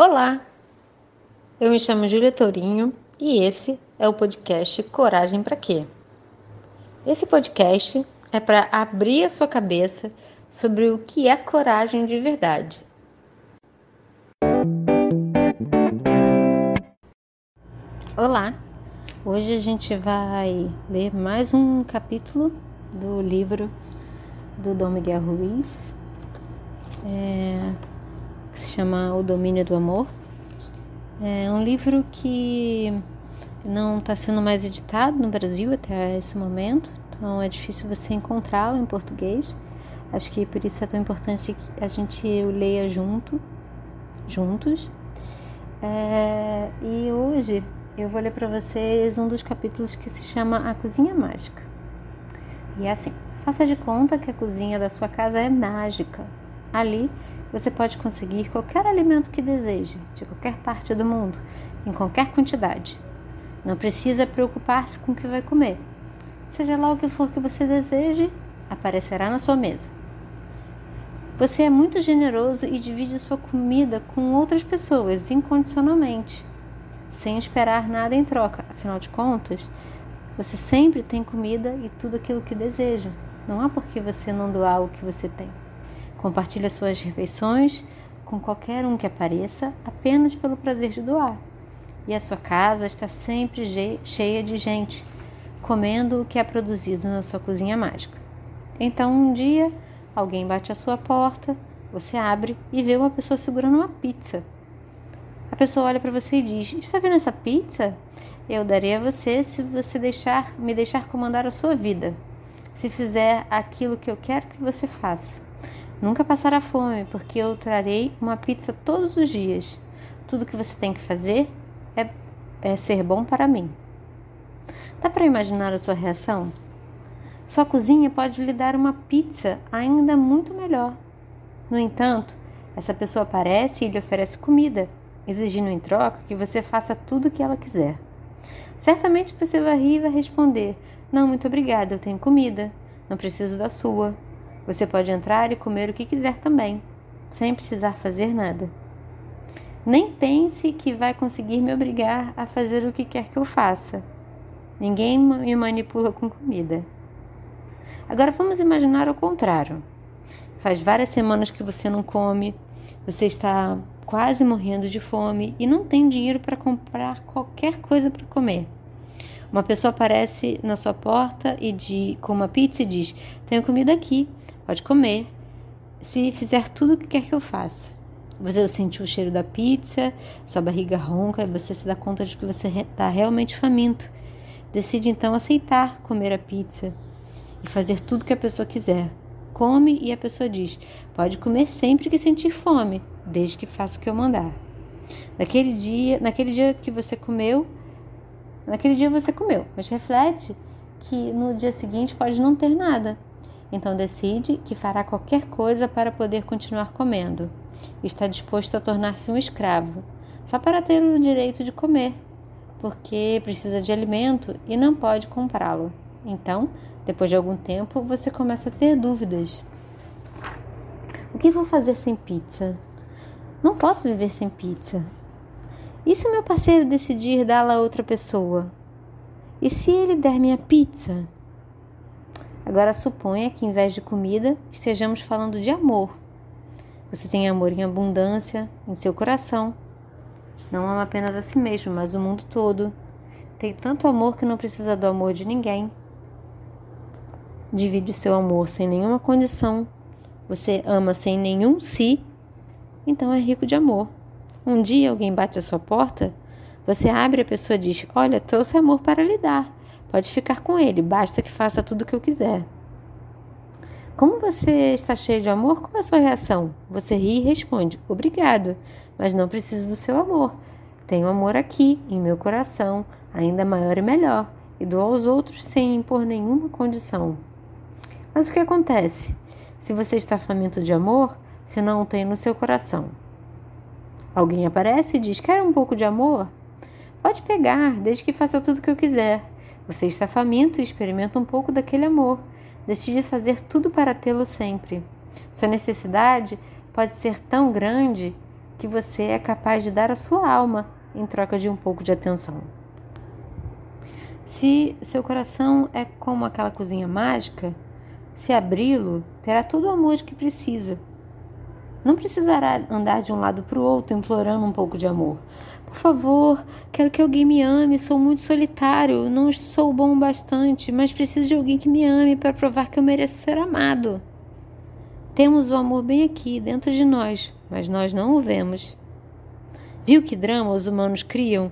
Olá, eu me chamo Júlia Tourinho e esse é o podcast Coragem para Quê? Esse podcast é para abrir a sua cabeça sobre o que é coragem de verdade. Olá, hoje a gente vai ler mais um capítulo do livro do Dom Miguel Ruiz, é, que se chama O Domínio do Amor. É um livro que não está sendo mais editado no Brasil até esse momento, então é difícil você encontrá-lo em português. Acho que por isso é tão importante que a gente o leia junto, juntos. É, e hoje eu vou ler para vocês um dos capítulos que se chama A Cozinha Mágica. E é assim: faça de conta que a cozinha da sua casa é mágica. Ali você pode conseguir qualquer alimento que deseje, de qualquer parte do mundo, em qualquer quantidade. Não precisa preocupar-se com o que vai comer. Seja lá o que for que você deseje, aparecerá na sua mesa. Você é muito generoso e divide sua comida com outras pessoas incondicionalmente, sem esperar nada em troca. Afinal de contas, você sempre tem comida e tudo aquilo que deseja. Não há por que você não doar o que você tem. Compartilhe suas refeições com qualquer um que apareça apenas pelo prazer de doar. E a sua casa está sempre cheia de gente comendo o que é produzido na sua cozinha mágica. Então um dia alguém bate à sua porta, você abre e vê uma pessoa segurando uma pizza. A pessoa olha para você e diz: Está vendo essa pizza? Eu darei a você se você deixar me deixar comandar a sua vida. Se fizer aquilo que eu quero que você faça. Nunca passará fome, porque eu trarei uma pizza todos os dias. Tudo que você tem que fazer é, é ser bom para mim. Dá para imaginar a sua reação? Sua cozinha pode lhe dar uma pizza ainda muito melhor. No entanto, essa pessoa aparece e lhe oferece comida, exigindo em troca que você faça tudo o que ela quiser. Certamente você vai rir e vai responder: Não, muito obrigada, eu tenho comida, não preciso da sua. Você pode entrar e comer o que quiser também, sem precisar fazer nada. Nem pense que vai conseguir me obrigar a fazer o que quer que eu faça. Ninguém me manipula com comida. Agora vamos imaginar o contrário. Faz várias semanas que você não come, você está quase morrendo de fome e não tem dinheiro para comprar qualquer coisa para comer. Uma pessoa aparece na sua porta e de, com uma pizza e diz: Tenho comida aqui, Pode comer, se fizer tudo o que quer que eu faça. Você sentiu o cheiro da pizza, sua barriga ronca e você se dá conta de que você está realmente faminto. Decide então aceitar comer a pizza e fazer tudo que a pessoa quiser. Come e a pessoa diz: pode comer sempre que sentir fome, desde que faça o que eu mandar. Naquele dia, naquele dia que você comeu, naquele dia você comeu, mas reflete que no dia seguinte pode não ter nada. Então decide que fará qualquer coisa para poder continuar comendo. Está disposto a tornar-se um escravo, só para ter o direito de comer, porque precisa de alimento e não pode comprá-lo. Então, depois de algum tempo, você começa a ter dúvidas. O que vou fazer sem pizza? Não posso viver sem pizza. E se meu parceiro decidir dá-la a outra pessoa? E se ele der minha pizza? Agora suponha que em vez de comida estejamos falando de amor. Você tem amor em abundância em seu coração. Não ama apenas a si mesmo, mas o mundo todo. Tem tanto amor que não precisa do amor de ninguém. Divide o seu amor sem nenhuma condição. Você ama sem nenhum si, então é rico de amor. Um dia alguém bate a sua porta, você abre e a pessoa diz: Olha, trouxe amor para lhe dar. Pode ficar com ele, basta que faça tudo o que eu quiser. Como você está cheio de amor, qual é a sua reação? Você ri e responde: Obrigado, mas não preciso do seu amor. Tenho amor aqui, em meu coração, ainda maior e melhor, e dou aos outros sem impor nenhuma condição. Mas o que acontece? Se você está faminto de amor, se não o tem no seu coração. Alguém aparece e diz: Quer um pouco de amor? Pode pegar, desde que faça tudo o que eu quiser. Você está faminto e experimenta um pouco daquele amor. Decide fazer tudo para tê-lo sempre. Sua necessidade pode ser tão grande que você é capaz de dar à sua alma em troca de um pouco de atenção. Se seu coração é como aquela cozinha mágica, se abri-lo, terá todo o amor que precisa. Não precisará andar de um lado para o outro implorando um pouco de amor. Por favor, quero que alguém me ame. Sou muito solitário, não sou bom bastante, mas preciso de alguém que me ame para provar que eu mereço ser amado. Temos o amor bem aqui, dentro de nós, mas nós não o vemos. Viu que drama os humanos criam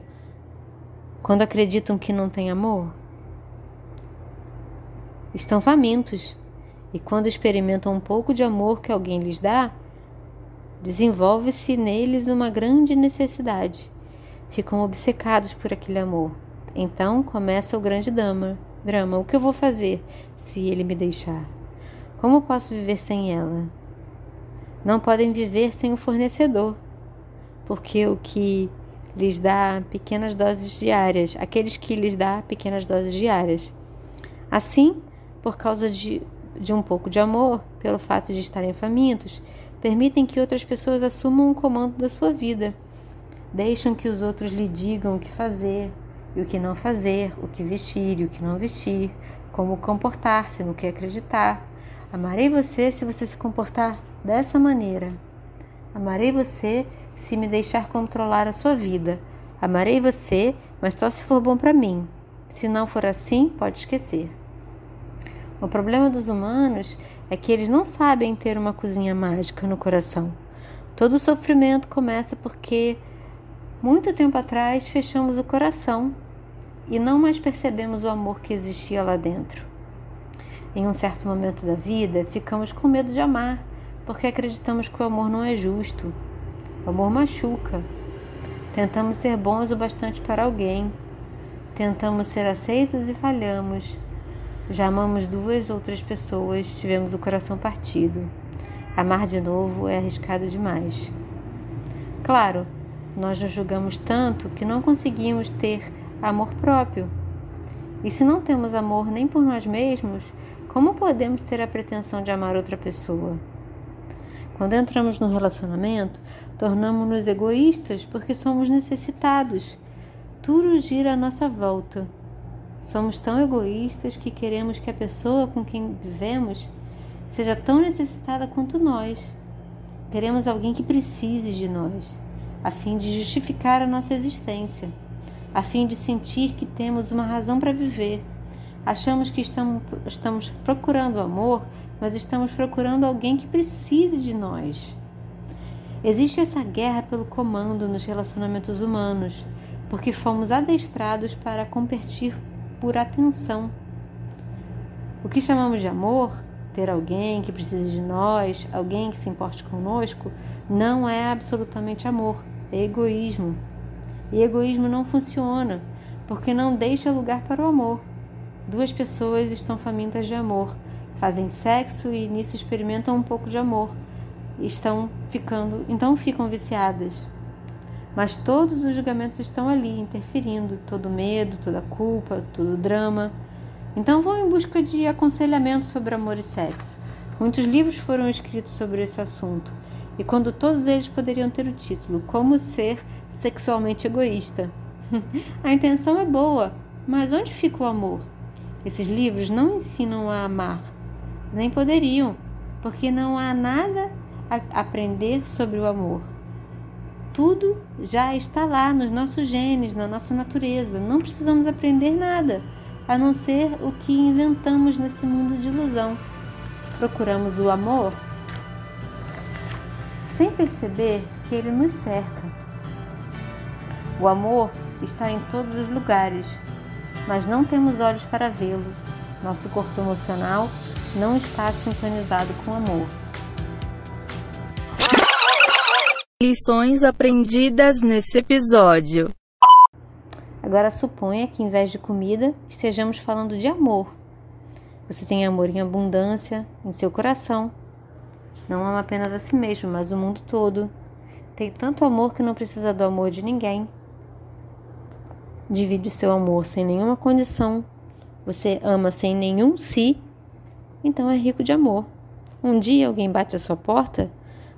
quando acreditam que não tem amor? Estão famintos e quando experimentam um pouco de amor que alguém lhes dá, desenvolve-se neles uma grande necessidade. Ficam obcecados por aquele amor. Então começa o grande drama. Drama, o que eu vou fazer se ele me deixar? Como posso viver sem ela? Não podem viver sem o fornecedor, porque o que lhes dá pequenas doses diárias, aqueles que lhes dá pequenas doses diárias. Assim, por causa de, de um pouco de amor, pelo fato de estarem famintos, permitem que outras pessoas assumam o comando da sua vida. Deixam que os outros lhe digam o que fazer e o que não fazer, o que vestir e o que não vestir, como comportar-se, no que acreditar. Amarei você se você se comportar dessa maneira. Amarei você se me deixar controlar a sua vida. Amarei você, mas só se for bom para mim. Se não for assim, pode esquecer. O problema dos humanos é que eles não sabem ter uma cozinha mágica no coração. Todo sofrimento começa porque, muito tempo atrás, fechamos o coração e não mais percebemos o amor que existia lá dentro. Em um certo momento da vida, ficamos com medo de amar, porque acreditamos que o amor não é justo, o amor machuca. Tentamos ser bons o bastante para alguém. Tentamos ser aceitos e falhamos. Já amamos duas ou três pessoas, tivemos o coração partido. Amar de novo é arriscado demais. Claro, nós nos julgamos tanto que não conseguimos ter amor próprio. E se não temos amor nem por nós mesmos, como podemos ter a pretensão de amar outra pessoa? Quando entramos no relacionamento, tornamos-nos egoístas porque somos necessitados. Tudo gira à nossa volta. Somos tão egoístas que queremos que a pessoa com quem vivemos seja tão necessitada quanto nós. Queremos alguém que precise de nós, a fim de justificar a nossa existência, a fim de sentir que temos uma razão para viver. Achamos que estamos, estamos procurando amor nós estamos procurando alguém que precise de nós. Existe essa guerra pelo comando nos relacionamentos humanos, porque fomos adestrados para competir por atenção. O que chamamos de amor, ter alguém que precise de nós, alguém que se importe conosco, não é absolutamente amor, é egoísmo. E egoísmo não funciona, porque não deixa lugar para o amor. Duas pessoas estão famintas de amor fazem sexo e nisso experimentam um pouco de amor. Estão ficando, então ficam viciadas. Mas todos os julgamentos estão ali interferindo, todo medo, toda culpa, todo drama. Então vão em busca de aconselhamento sobre amor e sexo. Muitos livros foram escritos sobre esse assunto, e quando todos eles poderiam ter o título Como ser sexualmente egoísta. a intenção é boa, mas onde fica o amor? Esses livros não ensinam a amar, nem poderiam, porque não há nada a aprender sobre o amor. Tudo já está lá nos nossos genes, na nossa natureza. Não precisamos aprender nada, a não ser o que inventamos nesse mundo de ilusão. Procuramos o amor sem perceber que ele nos cerca. O amor está em todos os lugares, mas não temos olhos para vê-lo. Nosso corpo emocional não está sintonizado com amor. Lições aprendidas nesse episódio. Agora suponha que em vez de comida estejamos falando de amor. Você tem amor em abundância em seu coração. Não ama apenas a si mesmo, mas o mundo todo. Tem tanto amor que não precisa do amor de ninguém. Divide o seu amor sem nenhuma condição. Você ama sem nenhum si então é rico de amor. Um dia alguém bate a sua porta,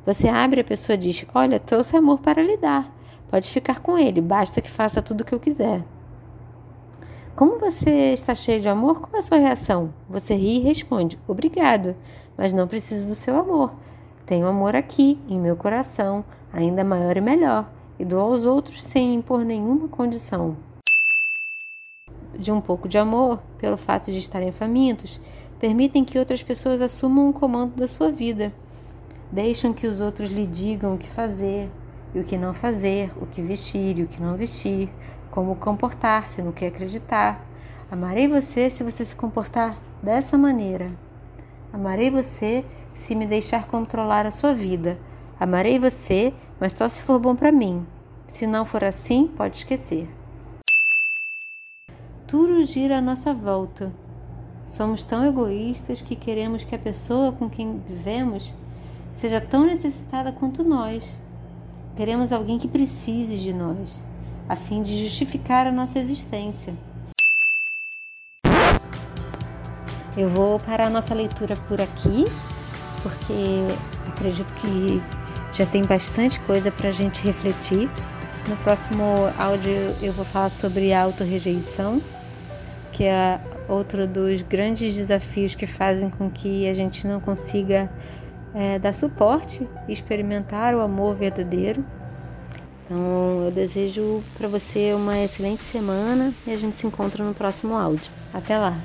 Você abre a pessoa diz: Olha, trouxe amor para lhe dar. Pode ficar com ele, basta que faça tudo o que eu quiser. Como você está cheio de amor, qual é a sua reação? Você ri e responde: Obrigado, mas não preciso do seu amor. Tenho amor aqui, em meu coração, ainda maior e melhor, e dou aos outros sem impor nenhuma condição. De um pouco de amor, pelo fato de estarem famintos, permitem que outras pessoas assumam o comando da sua vida. Deixam que os outros lhe digam o que fazer e o que não fazer, o que vestir e o que não vestir, como comportar-se no que acreditar. Amarei você se você se comportar dessa maneira. Amarei você se me deixar controlar a sua vida. Amarei você, mas só se for bom para mim. Se não for assim, pode esquecer. Tudo gira à nossa volta. Somos tão egoístas que queremos que a pessoa com quem vivemos seja tão necessitada quanto nós. Queremos alguém que precise de nós, a fim de justificar a nossa existência. Eu vou parar a nossa leitura por aqui, porque acredito que já tem bastante coisa para a gente refletir. No próximo áudio eu vou falar sobre autorrejeição, que é outro dos grandes desafios que fazem com que a gente não consiga é, dar suporte e experimentar o amor verdadeiro. Então, eu desejo para você uma excelente semana e a gente se encontra no próximo áudio. Até lá!